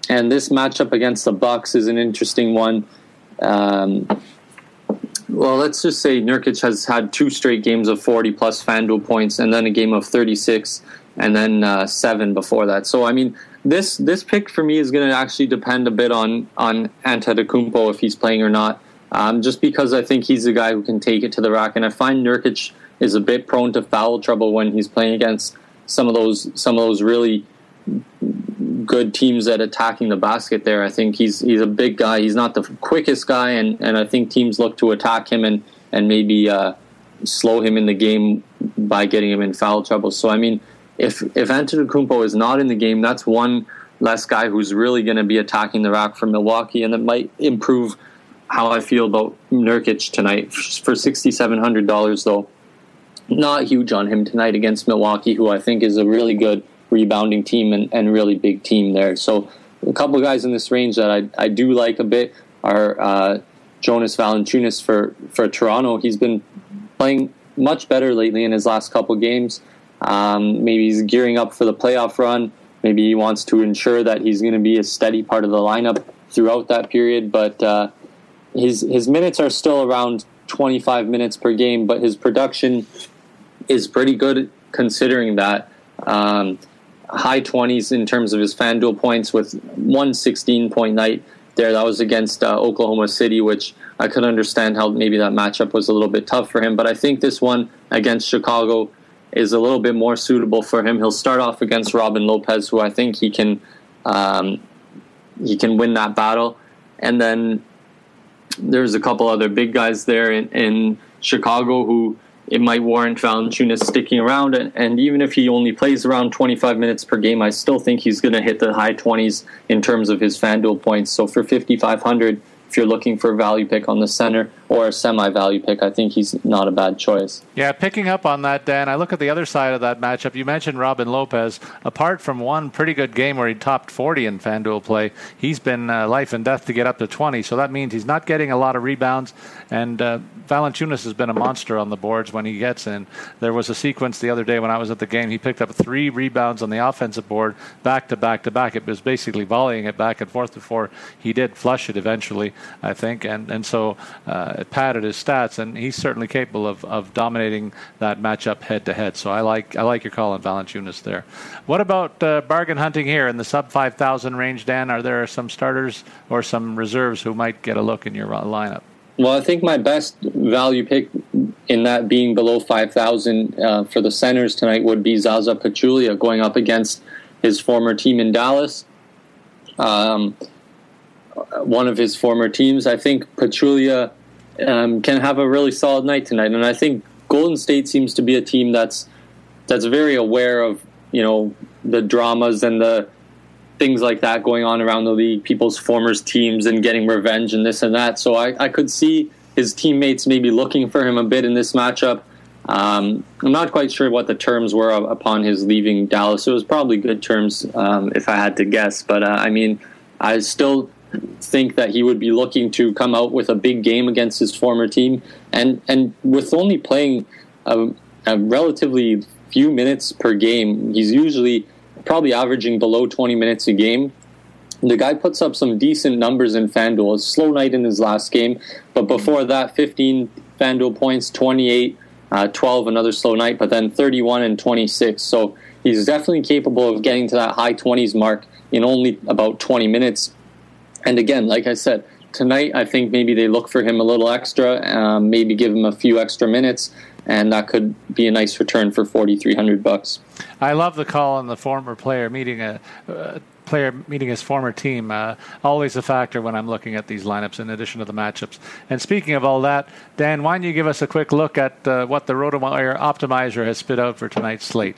and this matchup against the Bucks is an interesting one. Um, well, let's just say Nurkic has had two straight games of 40 plus FanDuel points and then a game of 36 and then uh, seven before that. So I mean, this this pick for me is going to actually depend a bit on on Antetokounmpo if he's playing or not. Um, just because I think he's the guy who can take it to the rack, and I find Nurkic is a bit prone to foul trouble when he's playing against some of those some of those really good teams at attacking the basket there. I think he's he's a big guy. He's not the quickest guy, and, and I think teams look to attack him and and maybe uh, slow him in the game by getting him in foul trouble. So I mean, if if Antetokounmpo is not in the game, that's one less guy who's really going to be attacking the rack for Milwaukee, and it might improve how I feel about Nurkic tonight for sixty seven hundred dollars though. Not huge on him tonight against Milwaukee, who I think is a really good rebounding team and, and really big team there. So a couple guys in this range that I, I do like a bit are uh, Jonas Valanciunas for, for Toronto. He's been playing much better lately in his last couple games. Um, maybe he's gearing up for the playoff run. Maybe he wants to ensure that he's going to be a steady part of the lineup throughout that period. But uh, his his minutes are still around 25 minutes per game, but his production is pretty good considering that. Um, high 20s in terms of his FanDuel points with 116 point night there. That was against uh, Oklahoma City, which I could understand how maybe that matchup was a little bit tough for him. But I think this one against Chicago is a little bit more suitable for him. He'll start off against Robin Lopez, who I think he can um, he can win that battle, and then there's a couple other big guys there in, in Chicago who it might warrant Valanciunas sticking around. And, and, even if he only plays around 25 minutes per game, I still think he's going to hit the high 20s in terms of his FanDuel points. So for 5,500, if you're looking for a value pick on the center or a semi value pick, I think he's not a bad choice. Yeah, picking up on that, Dan, I look at the other side of that matchup. You mentioned Robin Lopez. Apart from one pretty good game where he topped 40 in FanDuel play, he's been uh, life and death to get up to 20. So that means he's not getting a lot of rebounds. And uh, Valanciunas has been a monster on the boards when he gets in. There was a sequence the other day when I was at the game. He picked up three rebounds on the offensive board, back to back to back. It was basically volleying it back and forth before he did flush it eventually, I think. And and so uh, it padded his stats, and he's certainly capable of, of dominating that matchup head to head. So I like I like your call on Valanciunas there. What about uh, bargain hunting here in the sub five thousand range, Dan? Are there some starters or some reserves who might get a look in your lineup? Well, I think my best value pick in that being below 5,000 uh, for the centers tonight would be Zaza Pachulia going up against his former team in Dallas. Um, one of his former teams. I think Pachulia um, can have a really solid night tonight. And I think Golden State seems to be a team that's that's very aware of you know the dramas and the things like that going on around the league, people's former teams and getting revenge and this and that. So I, I could see his teammates maybe looking for him a bit in this matchup. Um, I'm not quite sure what the terms were upon his leaving Dallas. It was probably good terms um, if I had to guess, but uh, I mean, I still think that he would be looking to come out with a big game against his former team, and and with only playing a, a relatively few minutes per game, he's usually probably averaging below 20 minutes a game. The guy puts up some decent numbers in FanDuel. A slow night in his last game, but before that, 15 FanDuel points, 28, uh, 12, another slow night, but then 31 and 26. So he's definitely capable of getting to that high 20s mark in only about 20 minutes. And again, like I said, tonight I think maybe they look for him a little extra, um, maybe give him a few extra minutes, and that could be a nice return for forty three hundred bucks. I love the call on the former player meeting a. Uh, player meeting his former team. Uh, always a factor when I'm looking at these lineups, in addition to the matchups. And speaking of all that, Dan, why don't you give us a quick look at uh, what the RotoWire optimizer has spit out for tonight's slate?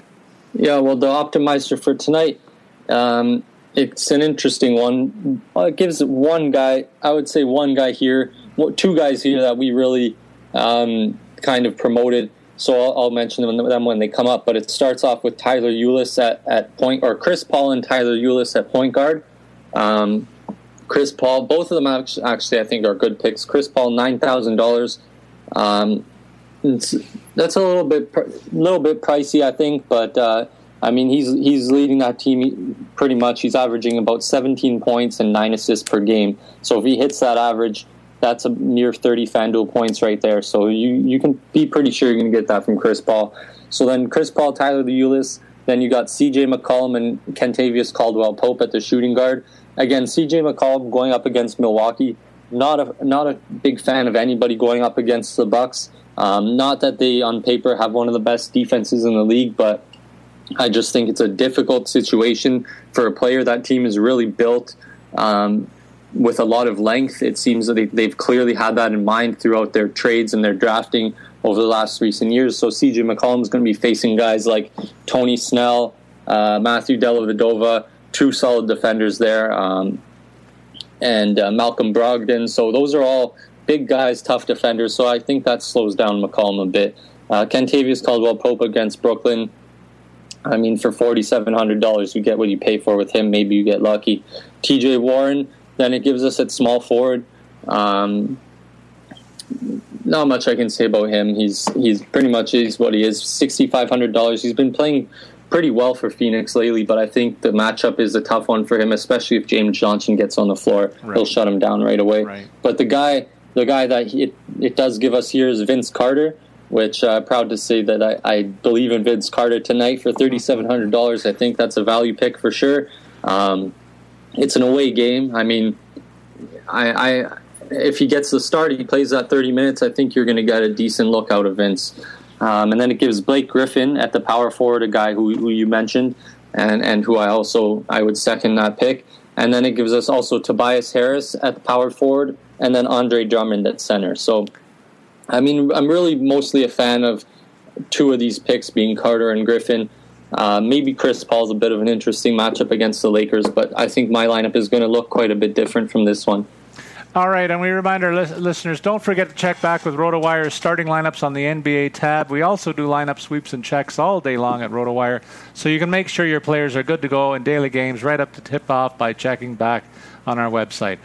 Yeah, well, the optimizer for tonight um, it's an interesting one. it gives one guy, I would say one guy here, two guys here that we really um, kind of promoted. So I'll, I'll mention them, when they come up. But it starts off with Tyler Ulis at, at point, or Chris Paul and Tyler Ulis at point guard. Um, Chris Paul, both of them actually, I think are good picks. Chris Paul, nine thousand um, dollars. That's a little bit, little bit pricey, I think, but uh, I mean, he's he's leading that team pretty much. He's averaging about 17 points and nine assists per game. So if he hits that average, that's a near 30 FanDuel points right there. So you you can be pretty sure you're going to get that from Chris Paul. So then Chris Paul, Tyler the Ulis, Then you got CJ McCollum and Kentavious Caldwell Pope at the shooting guard. Again, CJ McCollum going up against Milwaukee. Not a not a big fan of anybody going up against the Bucks. Um, not that they on paper have one of the best defenses in the league, but I just think it's a difficult situation for a player that team is really built um, with a lot of length. It seems that they, they've clearly had that in mind throughout their trades and their drafting over the last recent years. So CJ McCollum is going to be facing guys like Tony Snell, uh, Matthew Dellavedova, two solid defenders there, um, and uh, Malcolm Brogdon. So those are all big guys, tough defenders. So I think that slows down McCollum a bit. Uh, Kentavious Caldwell Pope against Brooklyn. I mean, for forty seven hundred dollars, you get what you pay for with him. Maybe you get lucky. T.J. Warren. Then it gives us at small forward. Um, not much I can say about him. He's he's pretty much is what he is. Sixty five hundred dollars. He's been playing pretty well for Phoenix lately, but I think the matchup is a tough one for him, especially if James Johnson gets on the floor. Right. He'll shut him down right away. Right. But the guy the guy that he, it, it does give us here is Vince Carter which I'm uh, proud to say that I, I, believe in Vince Carter tonight for $3,700. I think that's a value pick for sure. Um, it's an away game. I mean, I, I, if he gets the start, he plays that 30 minutes. I think you're going to get a decent look out of Vince. Um, and then it gives Blake Griffin at the power forward, a guy who, who you mentioned, and, and who I also I would second that pick. And then it gives us also Tobias Harris at the power forward, and then Andre Drummond at center. So I mean, I'm really mostly a fan of two of these picks being Carter and Griffin. Uh, maybe Chris Paul's a bit of an interesting matchup against the Lakers, but I think my lineup is going to look quite a bit different from this one. All right, and we remind our li- listeners don't forget to check back with RotoWire's starting lineups on the NBA tab. We also do lineup sweeps and checks all day long at RotoWire, so you can make sure your players are good to go in daily games right up to tip off by checking back on our website.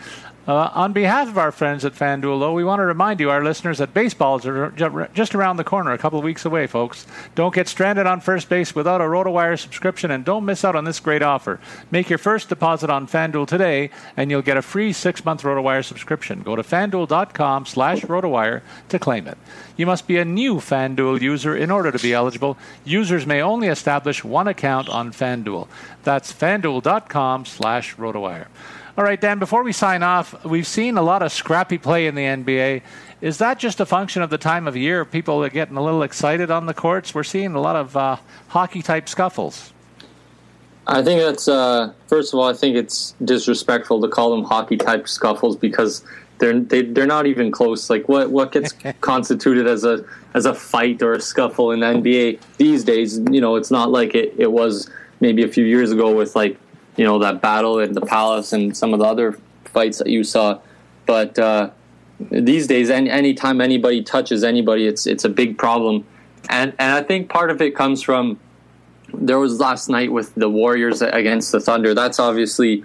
Uh, on behalf of our friends at FanDuel, though, we want to remind you, our listeners, that baseballs are just around the corner, a couple of weeks away, folks. Don't get stranded on first base without a RotoWire subscription, and don't miss out on this great offer. Make your first deposit on FanDuel today, and you'll get a free six-month RotoWire subscription. Go to FanDuel.com slash RotoWire to claim it. You must be a new FanDuel user in order to be eligible. Users may only establish one account on FanDuel. That's FanDuel.com slash RotoWire. All right, Dan, before we sign off, we've seen a lot of scrappy play in the NBA. Is that just a function of the time of year? People are getting a little excited on the courts. We're seeing a lot of uh, hockey type scuffles. I think that's, uh, first of all, I think it's disrespectful to call them hockey type scuffles because they're they, are they are not even close. Like what what gets (laughs) constituted as a as a fight or a scuffle in the NBA these days? You know, it's not like it, it was maybe a few years ago with like you know that battle in the palace and some of the other fights that you saw. But uh, these days, any anytime anybody touches anybody, it's it's a big problem, and and I think part of it comes from there was last night with the Warriors against the Thunder. That's obviously.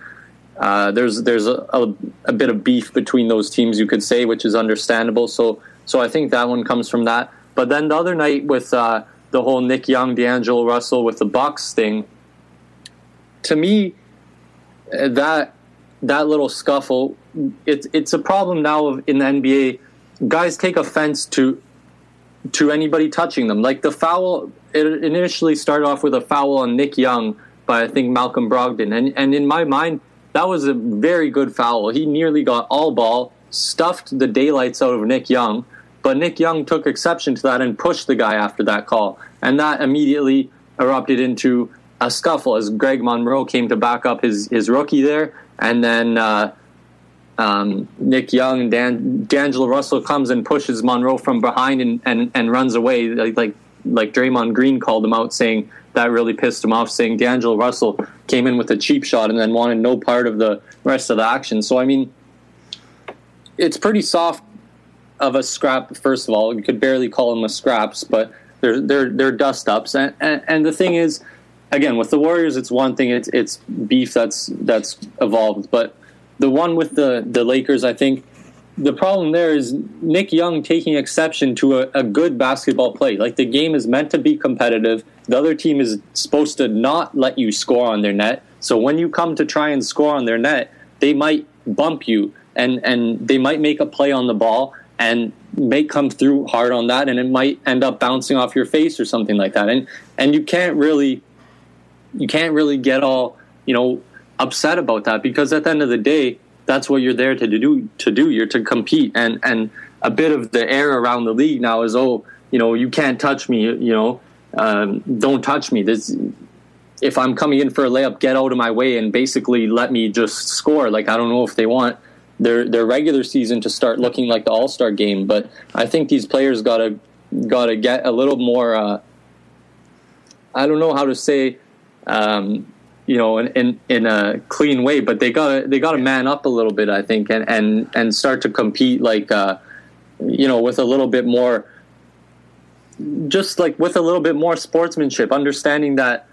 Uh, there's there's a, a, a, bit of beef between those teams, you could say, which is understandable. So so I think that one comes from that. But then the other night with uh, the whole Nick Young, D'Angelo Russell with the Bucks thing, to me, that that little scuffle, it's it's a problem now in the NBA. Guys take offense to to anybody touching them. Like the foul, it initially started off with a foul on Nick Young by I think Malcolm Brogdon, and and in my mind, that was a very good foul. He nearly got all ball, stuffed the daylights out of Nick Young, but Nick Young took exception to that and pushed the guy after that call, and that immediately erupted into a scuffle as Greg Monroe came to back up his, his rookie there. And then uh, um, Nick Young and Dan, D'Angelo Russell comes and pushes Monroe from behind and, and, and runs away. Like, like, like Draymond Green called him out, saying that really pissed him off, saying D'Angelo Russell came in with a cheap shot and then wanted no part of the rest of the action. So, I mean, it's pretty soft of a scrap, first of all. You could barely call them a scraps, but they're, they're, they're dust ups. And, and, and the thing is, again with the Warriors, it's one thing. It's it's beef that's that's evolved, but the one with the the Lakers, I think the problem there is Nick Young taking exception to a, a, good basketball play. Like the game is meant to be competitive. The other team is supposed to not let you score on their net. So when you come to try and score on their net, they might bump you and and they might make a play on the ball and may come through hard on that and it might end up bouncing off your face or something like that. And and you can't really you can't really get all you know upset about that because at the end of the day, that's what you're there to do. To do, you're to compete, and and a bit of the air around the league now is oh, you know, you can't touch me. You know, um, don't touch me. This if I'm coming in for a layup, get out of my way and basically let me just score. Like I don't know if they want their their regular season to start looking like the All Star game, but I think these players gotta gotta get a little more. Uh, I don't know how to say, um, you know, in, in, in a clean way, but they got they got to man up a little bit, I think, and and and start to compete like, uh, you know, with a little bit more, just like with a little bit more sportsmanship, understanding that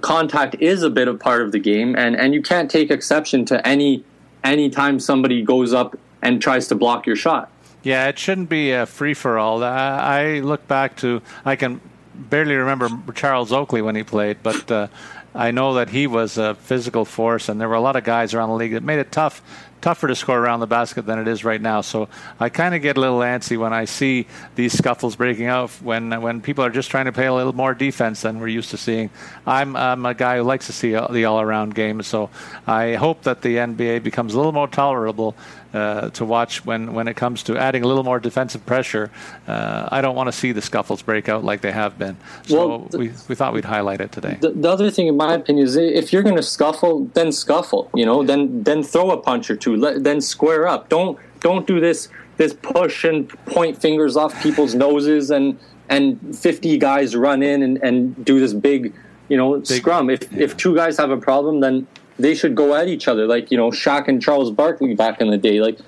contact is a bit of part of the game, and and you can't take exception to any any time somebody goes up and tries to block your shot. Yeah, it shouldn't be a free for all. I look back to I can barely remember Charles Oakley when he played, but uh, I know that he was a physical force, and there were a lot of guys around the league that made it tough tougher to score around the basket than it is right now. So I kind of get a little antsy when I see these scuffles breaking out when when people are just trying to play a little more defense than we're used to seeing. I'm, I'm a guy who likes to see the all-around game, so I hope that the NBA becomes a little more tolerable uh, to watch when, when it comes to adding a little more defensive pressure. Uh, I don't want to see the scuffles break out like they have been. So well, the, we, we thought we'd highlight it today. The, the, other thing, in my opinion, is if you're going to scuffle, then scuffle. You know, then then throw a punch or two. Let, then square up. Don't don't do this this push and point fingers off people's (laughs) noses and and 50 guys run in and, and do this big you know big, scrum. If yeah. if two guys have a problem, then they should go at each other, like you know Shaq and Charles Barkley back in the day. Like,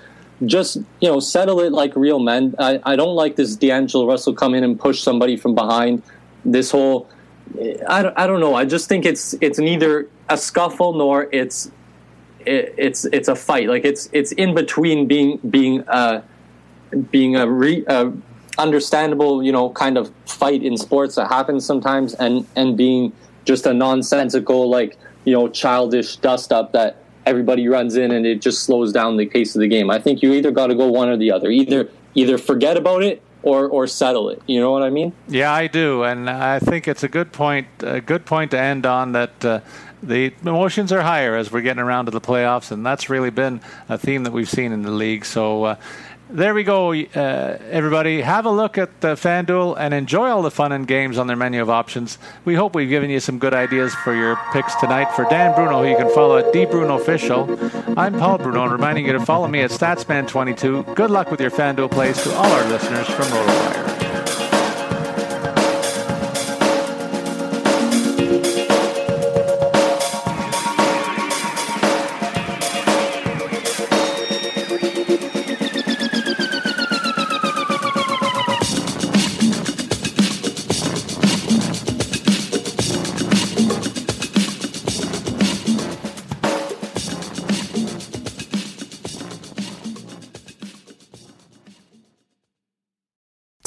just you know, settle it like real men. I, I don't like this D'Angelo Russell come in and push somebody from behind. This whole, I don't, I don't know. I just think it's it's neither a scuffle nor it's it, it's it's a fight. Like it's it's in between being being uh being a re, uh, understandable you know kind of fight in sports that happens sometimes and and being just a nonsensical like you know, childish dust up that everybody runs in and it just slows down the pace of the game. I think you either got to go one or the other. Either either forget about it or or settle it. You know what I mean? Yeah, I do, and I think it's a good point. A good point to end on that. Uh, the emotions are higher as we're getting around to the playoffs, and that's really been a theme that we've seen in the league. So, uh, there we go, uh, everybody. Have a look at the FanDuel and enjoy all the fun and games on their menu of options. We hope we've given you some good ideas for your picks tonight. For Dan Bruno, you can follow at DBrunoOfficial, I'm Paul Bruno, reminding you to follow me at StatsMan22. Good luck with your FanDuel plays to all our listeners from RotoWire.